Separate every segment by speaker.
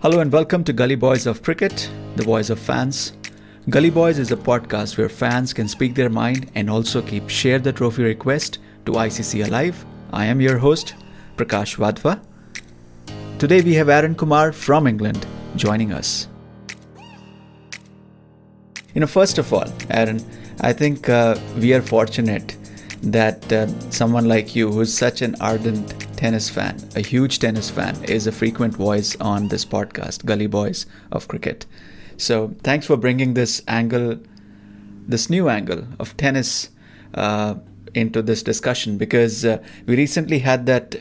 Speaker 1: Hello and welcome to Gully Boys of Cricket, the voice of fans. Gully Boys is a podcast where fans can speak their mind and also keep share the trophy request to ICC Alive. I am your host, Prakash Vadva. Today we have Aaron Kumar from England joining us. You know, first of all, Aaron, I think uh, we are fortunate that uh, someone like you, who's such an ardent tennis fan, a huge tennis fan, is a frequent voice on this podcast, Gully Boys of Cricket. So thanks for bringing this angle, this new angle of tennis uh, into this discussion because uh, we recently had that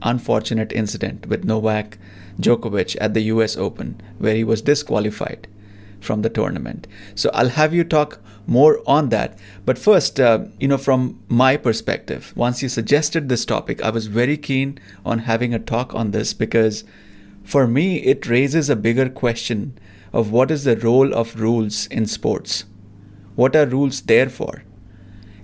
Speaker 1: unfortunate incident with Novak Djokovic at the US Open where he was disqualified from the tournament. So I'll have you talk more on that. But first, uh, you know, from my perspective, once you suggested this topic, I was very keen on having a talk on this because for me, it raises a bigger question of what is the role of rules in sports? What are rules there for?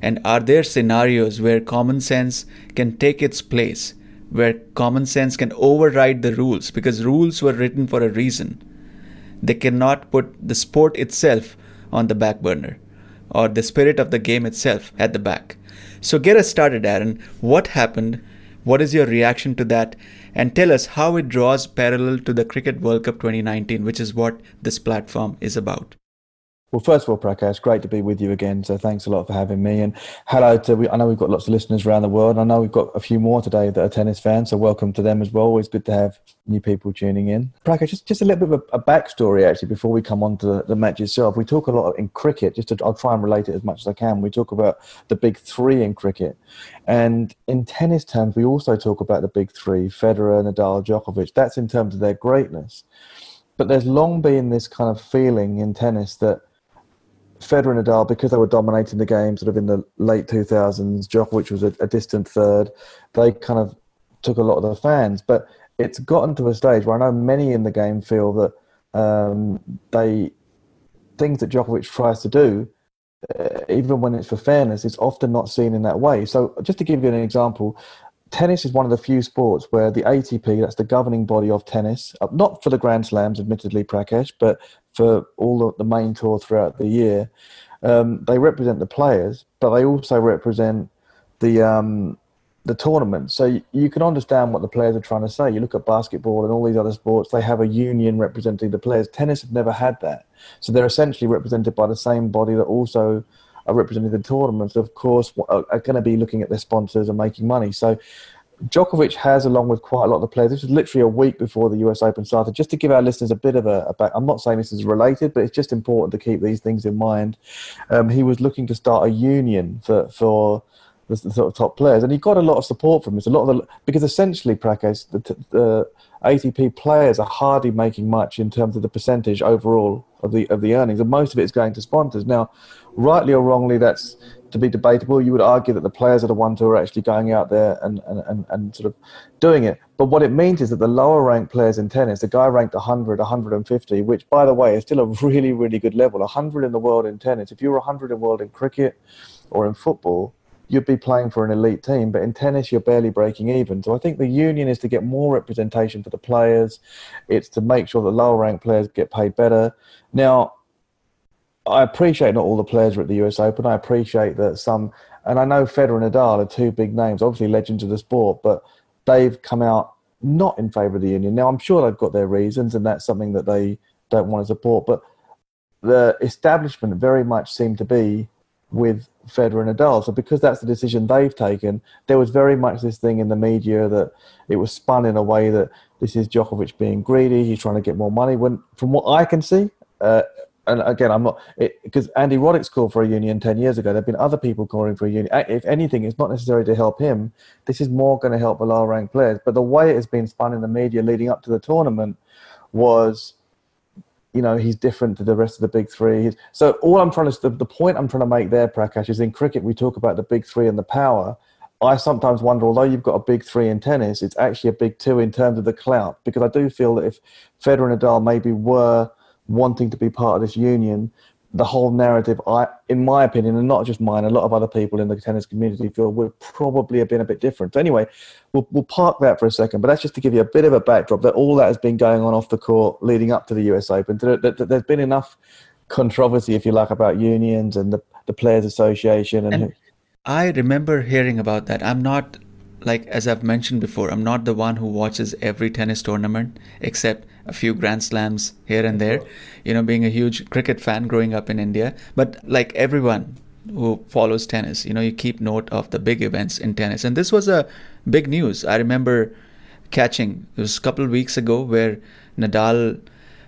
Speaker 1: And are there scenarios where common sense can take its place, where common sense can override the rules because rules were written for a reason? They cannot put the sport itself on the back burner or the spirit of the game itself at the back. So get us started, Aaron. What happened? What is your reaction to that? And tell us how it draws parallel to the Cricket World Cup 2019, which is what this platform is about.
Speaker 2: Well, first of all, Prakash, great to be with you again. So thanks a lot for having me. And hello to, we, I know we've got lots of listeners around the world. I know we've got a few more today that are tennis fans. So welcome to them as well. Always good to have new people tuning in. Prakash, just, just a little bit of a, a backstory actually before we come on to the, the, match itself. We talk a lot in cricket, just to, I'll try and relate it as much as I can. We talk about the big three in cricket. And in tennis terms, we also talk about the big three, Federer, Nadal, Djokovic. That's in terms of their greatness. But there's long been this kind of feeling in tennis that Federer and Nadal, because they were dominating the game sort of in the late 2000s, Djokovic was a, a, distant third, they kind of took a lot of the fans. But it's gotten to a stage where I know many in the game feel that um, they things that Djokovic tries to do, uh, even when it's for fairness, is often not seen in that way. So just to give you an example, tennis is one of the few sports where the ATP, that's the governing body of tennis, uh, not for the Grand Slams, admittedly, Prakash, but for all the, main tour throughout the year, um, they represent the players, but they also represent the um, the tournament. So you can understand what the players are trying to say. You look at basketball and all these other sports; they have a union representing the players. Tennis have never had that, so they're essentially represented by the same body that also are representing the tournaments, of course, are, are going to be looking at their sponsors and making money. So Djokovic has, along with quite a lot of the players, this was literally a week before the US Open started, just to give our listeners a bit of a, a back. I'm not saying this is related, but it's just important to keep these things in mind. Um, he was looking to start a union for, for the, the, sort of top players, and he got a lot of support from this. A lot of the because essentially, Prakash, the, the ATP players are hardly making much in terms of the percentage overall of the of the earnings, and most of it is going to sponsors. Now, rightly or wrongly, that's to be debatable. You would argue that the players are the ones who are actually going out there and, and, and, and sort of doing it. But what it means is that the lower ranked players in tennis, the guy ranked 100, 150, which by the way is still a really, really good level, 100 in the world in tennis. If you were 100 in the world in cricket or in football, you'd be playing for an elite team. But in tennis, you're barely breaking even. So I think the union is to get more representation for the players. It's to make sure that lower ranked players get paid better. Now, I appreciate not all the players are at the US Open. I appreciate that some, and I know Federer and Nadal are two big names, obviously legends of the sport, but they've come out not in favour of the union. Now, I'm sure they've got their reasons, and that's something that they don't want to support. But the establishment very much seemed to be with Federer and Nadal. So because that's the decision they've taken, there was very much this thing in the media that it was spun in a way that this is Djokovic being greedy. He's trying to get more money. When, from what I can see, uh, and again, I'm not because Andy Roddick's called for a union ten years ago. There've been other people calling for a union. If anything, it's not necessary to help him. This is more going to help the lower ranked players. But the way it has been spun in the media leading up to the tournament was you know he's different to the rest of the big three. He's, so all I'm trying to the, the point I'm trying to make there, Prakash, is in cricket we talk about the big three and the power. I sometimes wonder, although you've got a big three in tennis, it's actually a big two in terms of the clout. Because I do feel that if Federer and Nadal maybe were wanting to be part of this union, the whole narrative, I, in my opinion, and not just mine, a lot of other people in the tennis community feel would probably have been a bit different. So anyway, we'll, we'll park that for a second, but that's just to give you a bit of a backdrop that all that has been going on off the court leading up to the US Open. That, that, that there's been enough controversy, if you like, about unions and the, the Players Association. And,
Speaker 1: and I remember hearing about that. I'm not like as I've mentioned before, I'm not the one who watches every tennis tournament except a few Grand Slams here and there. You know, being a huge cricket fan growing up in India, but like everyone who follows tennis, you know, you keep note of the big events in tennis, and this was a big news. I remember catching it was a couple of weeks ago where Nadal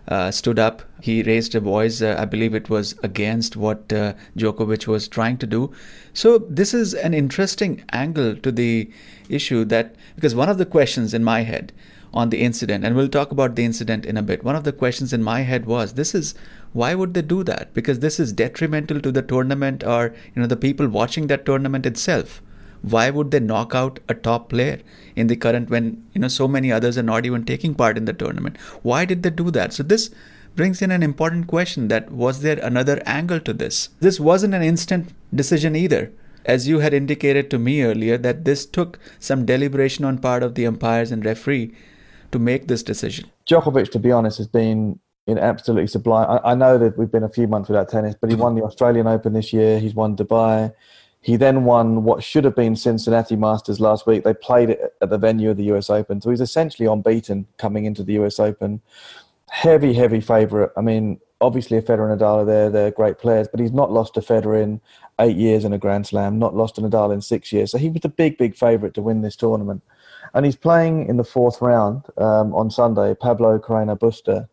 Speaker 1: uh, stood up. He raised a voice. Uh, I believe it was against what uh, Djokovic was trying to do. So this is an interesting angle to the issue that because one of the questions in my head on the incident, and we'll talk about the incident in a bit. One of the questions in my head was, "This is why would they do that? Because this is detrimental to the tournament or you know the people watching that tournament itself." why would they knock out a top player in the current when you know so many others are not even taking part in the tournament why did they do that so this brings in an important question that was there another angle to this this wasn't an instant decision either as you had indicated to me earlier that this took some deliberation on part of the umpires and referee to make this decision
Speaker 2: Djokovic to be honest has been in absolutely sublime I, I know that we've been a few months without tennis but he won the Australian Open this year he's won Dubai he then won what should have been Cincinnati Masters last week. They played it at the venue of the US Open. So he's essentially unbeaten coming into the US Open. Heavy, heavy favourite. I mean, obviously, a Federer and Nadal are there. They're great players, but he's not lost to Federer in eight years in a Grand Slam, not lost to Nadal in six years. So he was the big, big favourite to win this tournament. And he's playing in the fourth round um, on Sunday, Pablo Carreno Busta,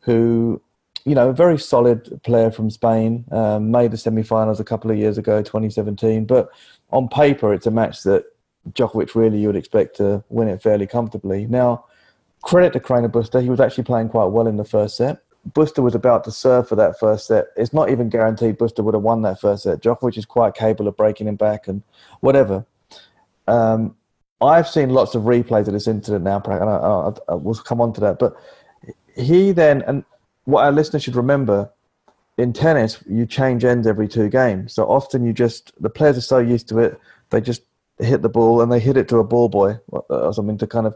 Speaker 2: who you know, a very solid player from Spain. Um, made the semi-finals a couple of years ago, 2017. But on paper, it's a match that Djokovic really you would expect to win it fairly comfortably. Now, credit to Carreno Busta, he was actually playing quite well in the first set. Busta was about to serve for that first set. It's not even guaranteed Busta would have won that first set. Djokovic is quite capable of breaking him back and whatever. Um, I've seen lots of replays of this incident now, and I, I, I, will come on to that. But he then, and what our listeners should remember in tennis, you change ends every two games. So often you just, the players are so used to it, they just hit the ball and they hit it to a ball boy or something to kind of,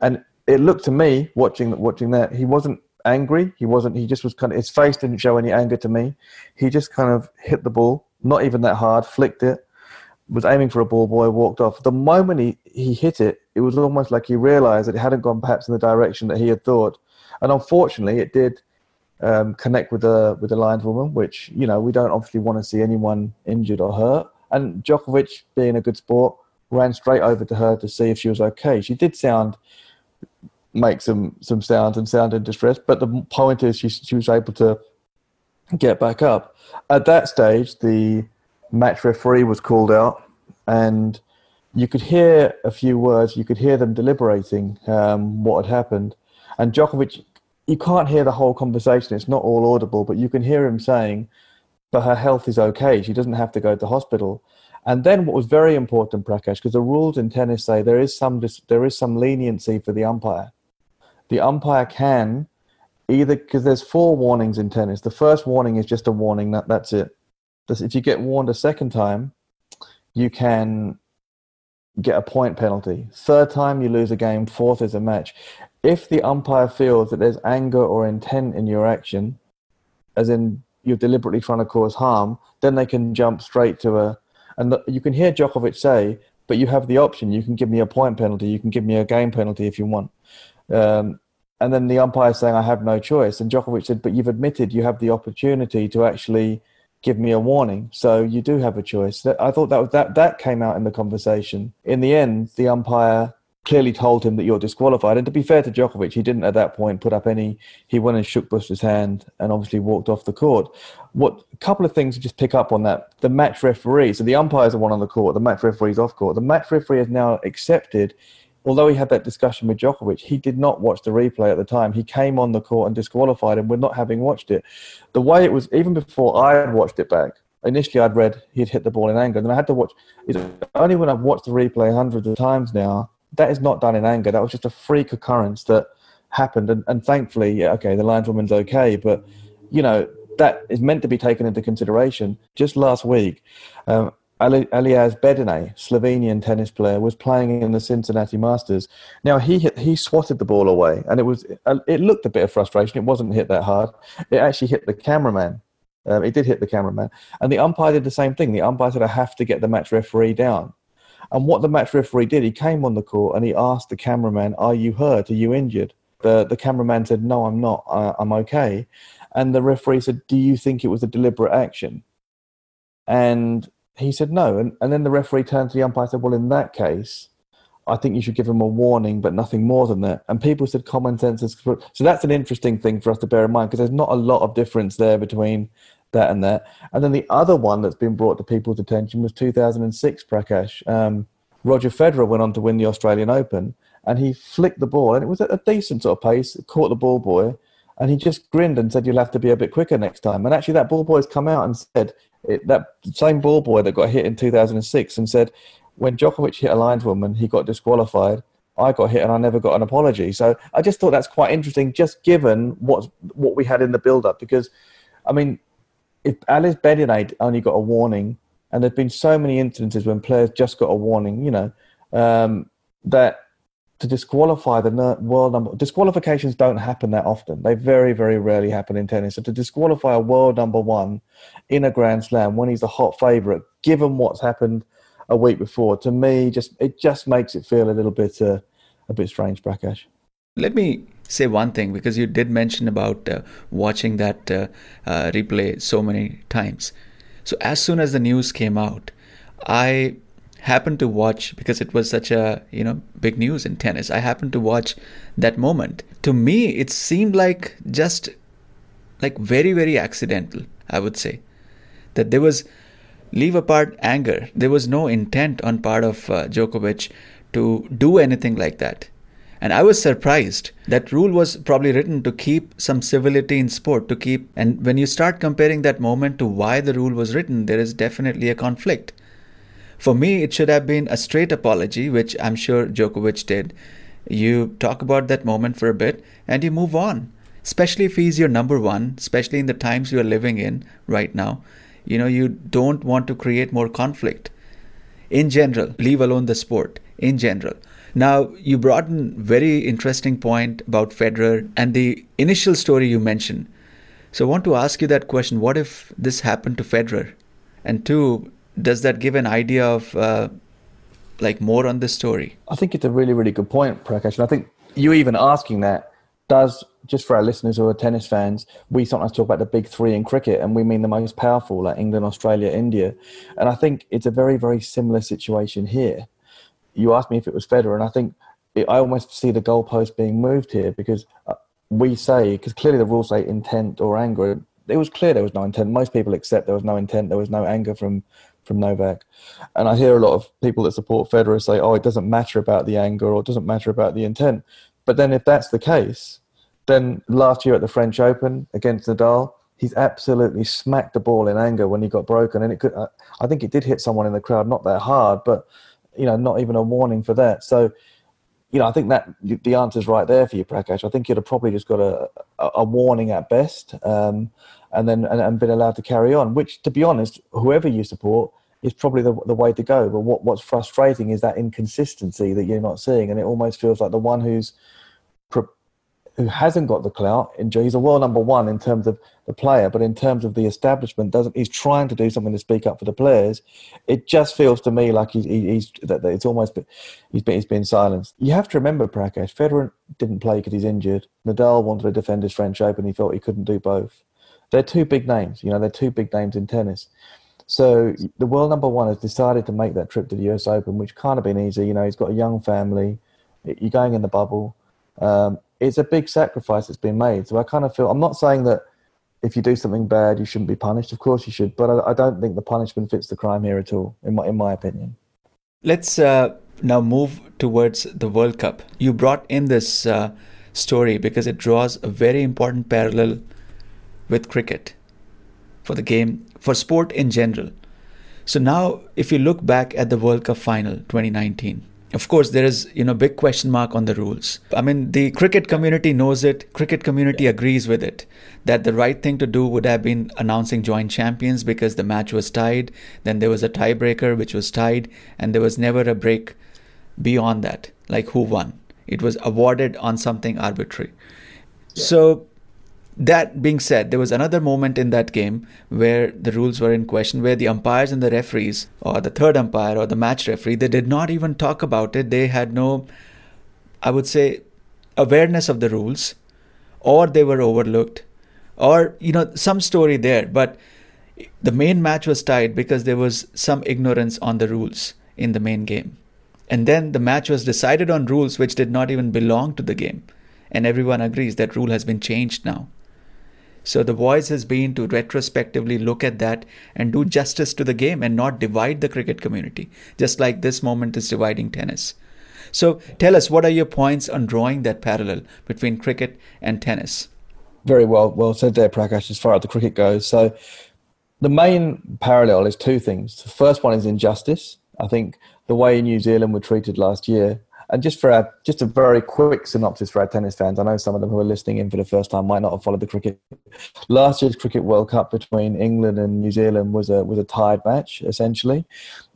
Speaker 2: and it looked to me watching watching that he wasn't angry. He wasn't. He just was kind of. His face didn't show any anger to me. He just kind of hit the ball, not even that hard, flicked it, was aiming for a ball boy, walked off. The moment he he hit it, it was almost like he realised that it hadn't gone perhaps in the direction that he had thought, and unfortunately, it did um, connect with the with the lineswoman, which you know we don't obviously want to see anyone injured or hurt. And Djokovic, being a good sport, ran straight over to her to see if she was okay. She did sound make some some sounds and sound in distress, but the point is she she was able to get back up. At that stage, the match referee was called out, and you could hear a few words. You could hear them deliberating um, what had happened, and Djokovic you can't hear the whole conversation. It's not all audible, but you can hear him saying, "But her health is okay. She doesn't have to go to the hospital." And then what was very important, Prakash, because the rules in tennis say there is some there is some leniency for the umpire. The umpire can either because there's four warnings in tennis. The first warning is just a warning that that's it. If you get warned a second time, you can get a point penalty. Third time, you lose a game. Fourth is a match if the umpire feels that there's anger or intent in your action, as in you're deliberately trying to cause harm, then they can jump straight to a. And you can hear Djokovic say, but you have the option. You can give me a point penalty. You can give me a game penalty if you want. Um, and then the umpire saying, I have no choice. And Djokovic said, but you've admitted you have the opportunity to actually give me a warning. So you do have a choice. I thought that that that came out in the conversation. In the end, the umpire clearly told him that you're disqualified. And to be fair to Djokovic, he didn't at that point put up any. He went and shook Busta's hand and obviously walked off the court. What a couple of things to just pick up on that. The match referee, so the umpires are one on the court, the match referee's off court. The match referee has now accepted. Although he had that discussion with Djokovic, he did not watch the replay at the time. He came on the court and disqualified him with not having watched it. The way it was, even before I had watched it back, initially I'd read he'd hit the ball in anger. Then I had to watch. It's only when I've watched the replay hundreds of times now that is not done in anger. That was just a freak occurrence that happened, and, and thankfully, yeah, okay, the lineswoman's okay, but you know, that is meant to be taken into consideration. Just last week, um, Aljaž Bedene, Slovenian tennis player, was playing in the Cincinnati Masters. Now he he swatted the ball away, and it was it looked a bit of frustration. It wasn't hit that hard. It actually hit the cameraman. Um, it did hit the cameraman, and the umpire did the same thing. The umpire said, "I have to get the match referee down." And what the match referee did, he came on the court and he asked the cameraman, "Are you hurt? Are you injured?" The the cameraman said, "No, I'm not. I, I'm okay." And the referee said, "Do you think it was a deliberate action?" And he said no. And, and then the referee turned to the umpire and said, Well, in that case, I think you should give him a warning, but nothing more than that. And people said common sense is. So that's an interesting thing for us to bear in mind because there's not a lot of difference there between that and that. And then the other one that's been brought to people's attention was 2006, Prakash. Um, Roger Federer went on to win the Australian Open and he flicked the ball and it was at a decent sort of pace, caught the ball boy, and he just grinned and said, You'll have to be a bit quicker next time. And actually, that ball boy's come out and said, it, that same ball boy that got hit in 2006 and said, when Djokovic hit a lineswoman, he got disqualified. I got hit and I never got an apology. So I just thought that's quite interesting, just given what what we had in the build up. Because, I mean, if Aljaž Bedene only got a warning, and there've been so many instances when players just got a warning, you know, um, that to disqualify the world number disqualifications don't happen that often. They very very rarely happen in tennis. So to disqualify a world number one in a Grand Slam when he's the hot favourite, given what's happened a week before, to me just it just makes it feel a little bit uh, a bit strange, Prakash.
Speaker 1: Let me say one thing because you did mention about uh, watching that uh, uh replay so many times. So as soon as the news came out, I happened to watch because it was such a you know big news in tennis i happened to watch that moment to me it seemed like just like very very accidental i would say that there was leave apart anger there was no intent on part of uh, Djokovic to do anything like that and I was surprised. That rule was probably written to keep some civility in sport, to keep. And when you start comparing that moment to why the rule was written, there is definitely a conflict. For me, it should have been a straight apology, which I'm sure Djokovic did. You talk about that moment for a bit and you move on. Especially if he's your number one, especially in the times we are living in right now. You know, you don't want to create more conflict. In general, leave alone the sport. In general. Now, you brought in very interesting point about Federer and the initial story you mentioned. So I want to ask you that question. What if this happened to Federer? And two, does that give an idea of uh, like more on the story?
Speaker 2: I think it's a really, really good point, Prakash. And I think you even asking that does just for our listeners who are tennis fans, we sometimes talk about the big three in cricket, and we mean the most powerful, like England, Australia, India. And I think it's a very, very similar situation here. You asked me if it was Federer, and I think it, I almost see the goalpost being moved here because uh, we say, because clearly the rules say intent or anger. It was clear there was no intent. Most people accept there was no intent. There was no anger from from Novak. And I hear a lot of people that support Federer say, oh, it doesn't matter about the anger or it doesn't matter about the intent. But then if that's the case, then last year at the French Open against Nadal, he's absolutely smacked the ball in anger when he got broken. And it could, I think it did hit someone in the crowd, not that hard, but, you know, not even a warning for that. So, you know, I think that the answer's right there for you, Prakash. I think you'd have probably just got a, a, warning at best. Um, and then and, and been allowed to carry on. Which, to be honest, whoever you support is probably the, the way to go. But what, what's frustrating is that inconsistency that you're not seeing, and it almost feels like the one who's who hasn't got the clout. He's a world number one in terms of the player, but in terms of the establishment, doesn't he's trying to do something to speak up for the players? It just feels to me like he's, he's that it's almost he's been he's been silenced. You have to remember, Prakash Federer didn't play because he's injured. Nadal wanted to defend his French Open. He felt he couldn't do both. They're two big names. You know, they're two big names in tennis. So the world number one has decided to make that trip to the US Open, which can't have been easy. You know, he's got a young family. You're going in the bubble. Um, it's a big sacrifice that's been made. So I kind of feel I'm not saying that if you do something bad, you shouldn't be punished. Of course you should, but I, I don't think the punishment fits the crime here at all, in my in my opinion.
Speaker 1: Let's uh, now move towards the World Cup. You brought in this uh, story because it draws a very important parallel with cricket, for the game, for sport in general. So now, if you look back at the World Cup final 2019, of course there is you know big question mark on the rules. I mean the cricket community knows it. Cricket community agrees with it that the right thing to do would have been announcing joint champions because the match was tied then there was a tiebreaker which was tied and there was never a break beyond that like who won. It was awarded on something arbitrary. So that being said, there was another moment in that game where the rules were in question, where the umpires and the referees, or the third umpire or the match referee, they did not even talk about it. They had no, I would say, awareness of the rules, or they were overlooked, or, you know, some story there. But the main match was tied because there was some ignorance on the rules in the main game. And then the match was decided on rules which did not even belong to the game. And everyone agrees that rule has been changed now. So the voice has been to retrospectively look at that and do justice to the game and not divide the cricket community, just like this moment is dividing tennis. So tell us, what are your points on drawing that parallel between cricket and tennis?
Speaker 2: Very well, well said there, Prakash, as far as the cricket goes. So the main parallel is two things. The first one is injustice. I think the way New Zealand were treated last year and just for our, just a very quick synopsis for our tennis fans, I know some of them who are listening in for the first time might not have followed the cricket. Last year's Cricket World Cup between England and New Zealand was a was a tied match essentially,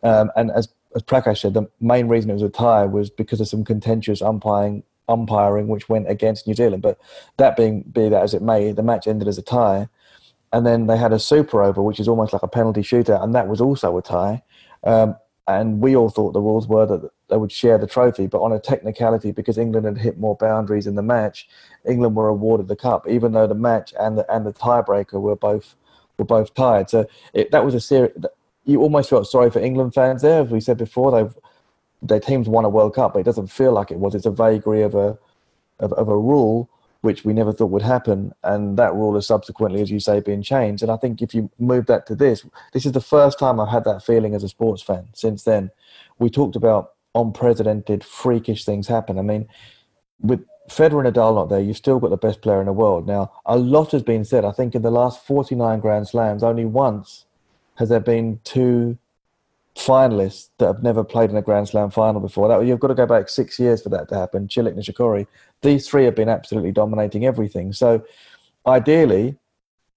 Speaker 2: um, and as as Prakash said, the main reason it was a tie was because of some contentious umpiring umpiring which went against New Zealand. But that being be that as it may, the match ended as a tie, and then they had a super over, which is almost like a penalty shootout, and that was also a tie. Um, and we all thought the rules were that they would share the trophy, but on a technicality, because England had hit more boundaries in the match, England were awarded the cup, even though the match and the and the tiebreaker were both were both tied. So it, that was a series. You almost felt sorry for England fans there, as we said before. They've their teams won a World Cup, but it doesn't feel like it was. It's a vagary of a of, of a rule which we never thought would happen. And that rule has subsequently, as you say, been changed. And I think if you move that to this, this is the first time I've had that feeling as a sports fan. Since then, we talked about unprecedented, freakish things happen. I mean, with Federer and Nadal not there, you've still got the best player in the world. Now, a lot has been said. I think in the last 49 Grand Slams, only once has there been two finalists that have never played in a Grand Slam final before. That you've got to go back six years for that to happen. Cilic, Nishikori. These three have been absolutely dominating everything. So, ideally,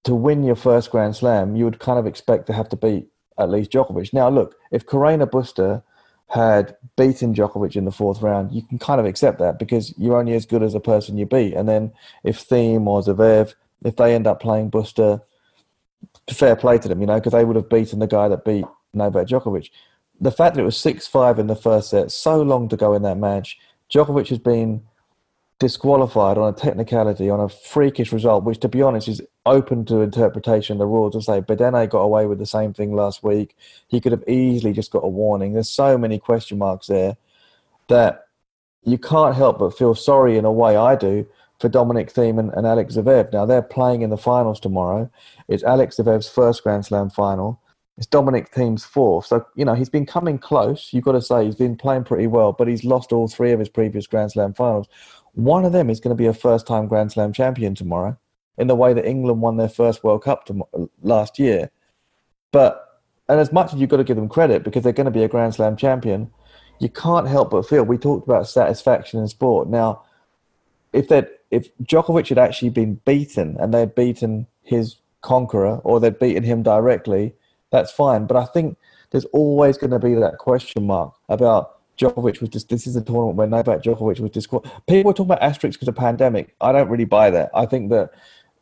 Speaker 2: to win your first Grand Slam, you would kind of expect to have to beat at least Djokovic. Now, look, if Carreño Busta had beaten Djokovic in the fourth round, you can kind of accept that because you're only as good as the person you beat. And then if Thiem or Zverev, if they end up playing Busta, fair play to them, you know, because they would have beaten the guy that beat Novak Djokovic. The fact that it was 6 5 in the first set, so long to go in that match, Djokovic has been disqualified on a technicality, on a freakish result, which, to be honest, is open to interpretation. The rules to say Bedene got away with the same thing last week. He could have easily just got a warning. There's so many question marks there that you can't help but feel sorry in a way I do for Dominic Thiem and, and Alex Zverev. Now, they're playing in the finals tomorrow. It's Alex Zverev's first Grand Slam final. It's Dominic Thiem's fourth. So, you know, he's been coming close. You've got to say he's been playing pretty well, but he's lost all three of his previous Grand Slam finals. One of them is going to be a first time Grand Slam champion tomorrow, in the way that England won their first World Cup to, last year. But, and as much as you've got to give them credit because they're going to be a Grand Slam champion, you can't help but feel we talked about satisfaction in sport. Now, if that if Djokovic had actually been beaten and they'd beaten his conqueror or they'd beaten him directly, that's fine. But I think there's always going to be that question mark about Djokovic was just. This is a tournament where Novak Djokovic was disqualified. People are talking about asterisks because of pandemic. I don't really buy that. I think that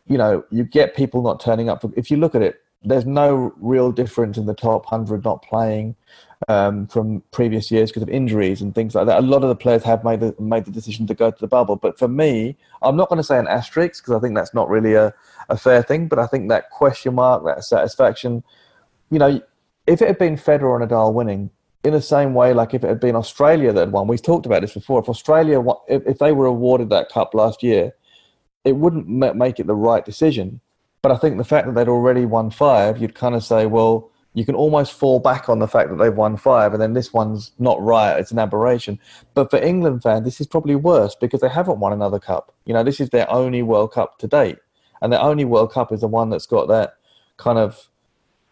Speaker 2: you know you get people not turning up. If you look at it, there's no real difference in the top hundred not playing um, from previous years because of injuries and things like that. A lot of the players have made the made the decision to go to the bubble. But for me, I'm not going to say an asterisk because I think that's not really a, a fair thing. But I think that question mark, that satisfaction you know, if it had been Federer or Nadal winning, in the same way, like if it had been Australia that had won, we've talked about this before. If Australia, if, if they were awarded that cup last year, it wouldn't make it the right decision. But I think the fact that they'd already won five, you'd kind of say, well, you can almost fall back on the fact that they've won five, and then this one's not right. It's an aberration. But for England fans, this is probably worse because they haven't won another cup. You know, this is their only World Cup to date, and their only World Cup is the one that's got that kind of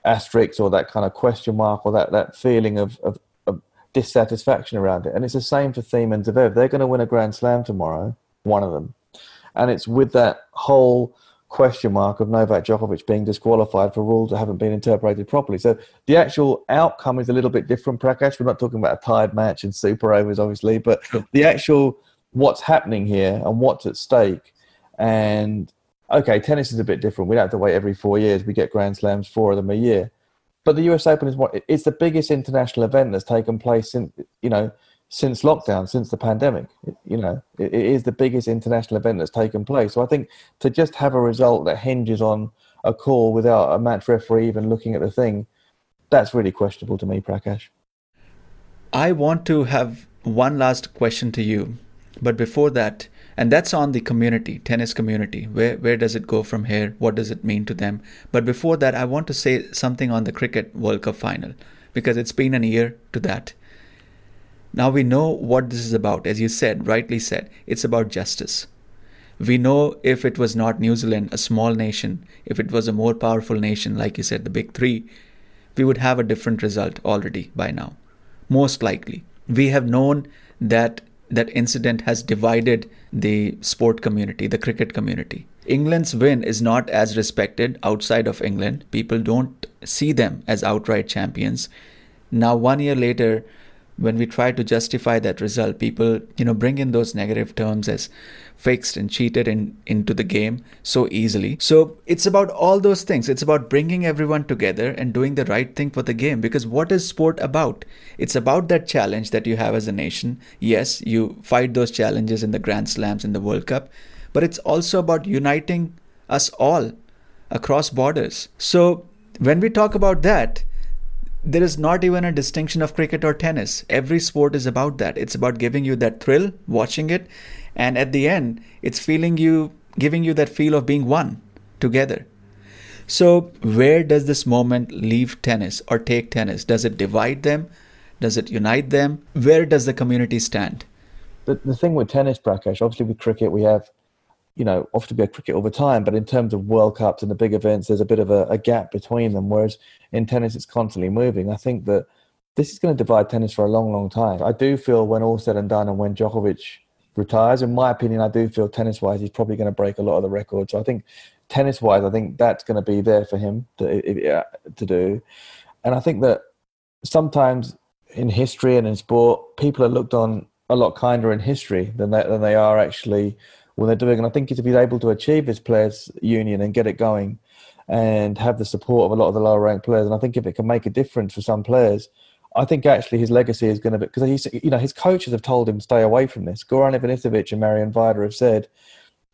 Speaker 2: asterisk or that kind of question mark or that, that feeling of, of, of dissatisfaction around it. And it's the same for Thiem and Zverev. They're going to win a Grand Slam tomorrow, one of them. And it's with that whole question mark of Novak Djokovic being disqualified for rules that haven't been interpreted properly. So the actual outcome is a little bit different, Prakash. We're not talking about a tied match and super overs, obviously, but the actual what's happening here and what's at stake. And okay, tennis is a bit different. We don't have to wait every four years. We get Grand Slams, four of them a year. But the US Open is what it's the biggest international event that's taken place since you know since lockdown, since the pandemic. You know, it, it is the biggest international event that's taken place. So I think to just have a result that hinges on a call without a match referee even looking at the thing, that's really questionable to me, Prakash.
Speaker 1: I want to have one last question to you, but before that, and that's on the community tennis community. Where where does it go from here? What does it mean to them? But before that i want to say something on the cricket world cup final because it's been a year to that. Now we know what this is about. As you said rightly said it's about justice. We know if it was not new zealand a small nation if it was a more powerful nation like you said the big 3 we would have a different result already by now. Most likely. We have known that that incident has divided the sport community, the cricket community. England's win is not as respected outside of England. People don't see them as outright champions. Now, one year later, when we try to justify that result, people, you know, bring in those negative terms as fixed and cheated in, into the game so easily. So it's about all those things. It's about bringing everyone together and doing the right thing for the game. Because what is sport about? It's about that challenge that you have as a nation. Yes, you fight those challenges in the Grand Slams in the World Cup, but it's also about uniting us all across borders. So when we talk about that, there is not even a distinction of cricket or tennis. Every sport is about that. It's about giving you that thrill watching it, and at the end, it's feeling you, giving you that feel of being one together. So, where does this moment leave tennis or take tennis? Does it divide them? Does it unite them? Where does the community stand?
Speaker 2: The, the thing with tennis, Prakash, obviously with cricket, we have you know, often be a cricket all the time, but in terms of World Cups and the big events, there's a bit of a, a, gap between them. Whereas in tennis, it's constantly moving. I think that this is going to divide tennis for a long, long time. I do feel when all said and done, and when Djokovic retires, in my opinion, I do feel tennis wise, he's probably going to break a lot of the records. So I think tennis wise, I think that's going to be there for him to, to do. And I think that sometimes in history and in sport, people are looked on a lot kinder in history than they, than they are actually when they're doing. And I think if he's able to achieve this players' union and get it going, and have the support of a lot of the lower ranked players, and I think if it can make a difference for some players, I think actually his legacy is going to be because he's you know his coaches have told him stay away from this. Goran Ivanisevic and Marian Vajda have said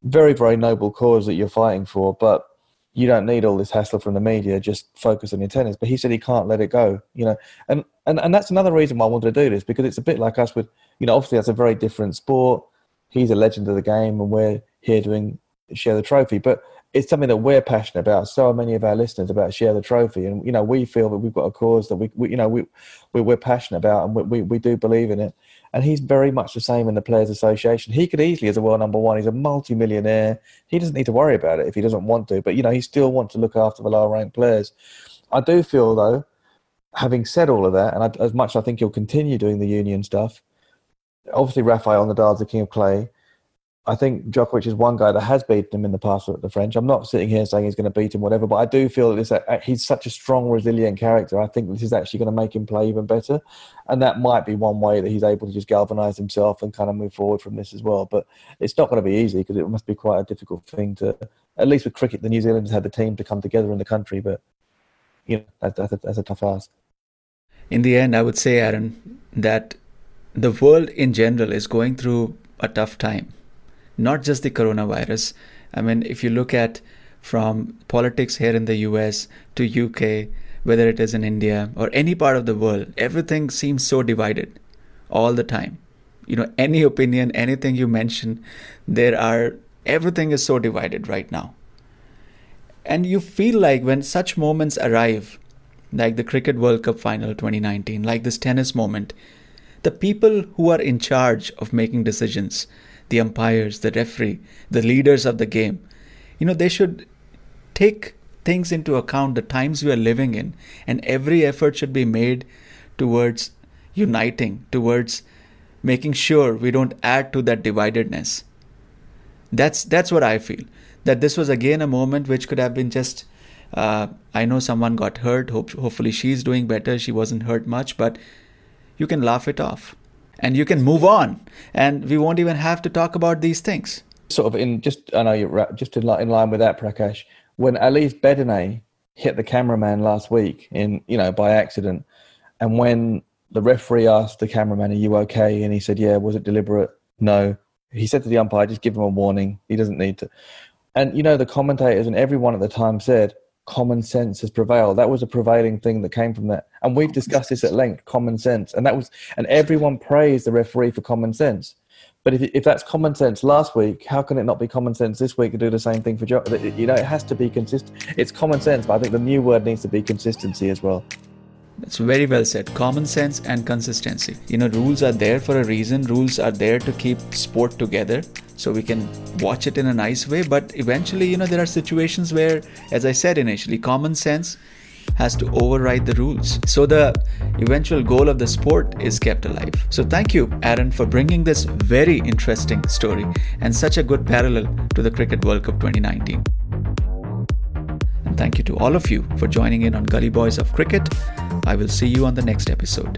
Speaker 2: very very noble cause that you're fighting for, but you don't need all this hassle from the media. Just focus on your tennis. But he said he can't let it go. You know, and and and that's another reason why I wanted to do this because it's a bit like us with you know obviously that's a very different sport he's a legend of the game, and we're here doing share the trophy. But it's something that we're passionate about. So many of our listeners about share the trophy, and you know we feel that we've got a cause that we, we you know we, we are passionate about, and we, we, we do believe in it. And he's very much the same in the Players Association. He could easily, as a world number one, he's a multi-millionaire. He doesn't need to worry about it if he doesn't want to. But you know, he still wants to look after the lower ranked players. I do feel though, having said all of that, and I, as much I think he'll continue doing the union stuff, obviously Rafael Nadal's the king of clay. I think Djokovic is one guy that has beaten him in the past at the French. I'm not sitting here saying he's going to beat him, whatever, but I do feel that this, uh, he's such a strong, resilient character. I think this is actually going to make him play even better, and that might be one way that he's able to just galvanise himself and kind of move forward from this as well. But it's not going to be easy because it must be quite a difficult thing to. At least with cricket, the New Zealanders had the team to come together in the country, but you know that, that's, a, that's a tough ask.
Speaker 1: In the end, I would say, Aaron, that the world in general is going through a tough time, not just the coronavirus. I mean, if you look at from politics here in the US to UK, whether it is in India or any part of the world, everything seems so divided all the time. You know, any opinion, anything you mention, there are everything is so divided right now. And you feel like when such moments arrive, like the Cricket World Cup final 2019, like this tennis moment, the people who are in charge of making decisions, the umpires, the referee, the leaders of the game, you know, they should take things into account the times we are living in and every effort should be made towards uniting towards making sure we don't add to that dividedness. That's that's what I feel. That this was again a moment which could have been just. Uh, I know someone got hurt. Hope, hopefully she's doing better. She wasn't hurt much, but you can laugh it off, and you can move on, and we won't even have to talk about these things.
Speaker 2: Sort of in just I know you're uh, just in, in line with that, Prakash. When Aljaž Bedene hit the cameraman last week in you know by accident, and when the referee asked the cameraman, "Are you okay?" and he said, "Yeah." Was it deliberate? No. He said to the umpire, "Just give him a warning. He doesn't need to." And you know the commentators and everyone at the time said, "Common sense has prevailed." That was a prevailing thing that came from that, and we've discussed this at length. Common sense, and that was, and everyone praised the referee for common sense. But if, if that's common sense last week, how can it not be common sense this week to do the same thing for Joe? You know, it has to be consistent. It's common sense, but I think the new word needs to be consistency as well.
Speaker 1: That's very well said. Common sense and consistency. You know, rules are there for a reason. Rules are there to keep sport together so we can watch it in a nice way. But eventually, you know, there are situations where, as I said initially, common sense has to override the rules. So the eventual goal of the sport is kept alive. So thank you, Aaron, for bringing this very interesting story and such a good parallel to the Cricket World Cup 2019. And thank you to all of you for joining in on Gully Boys of Cricket. I will see you on the next episode.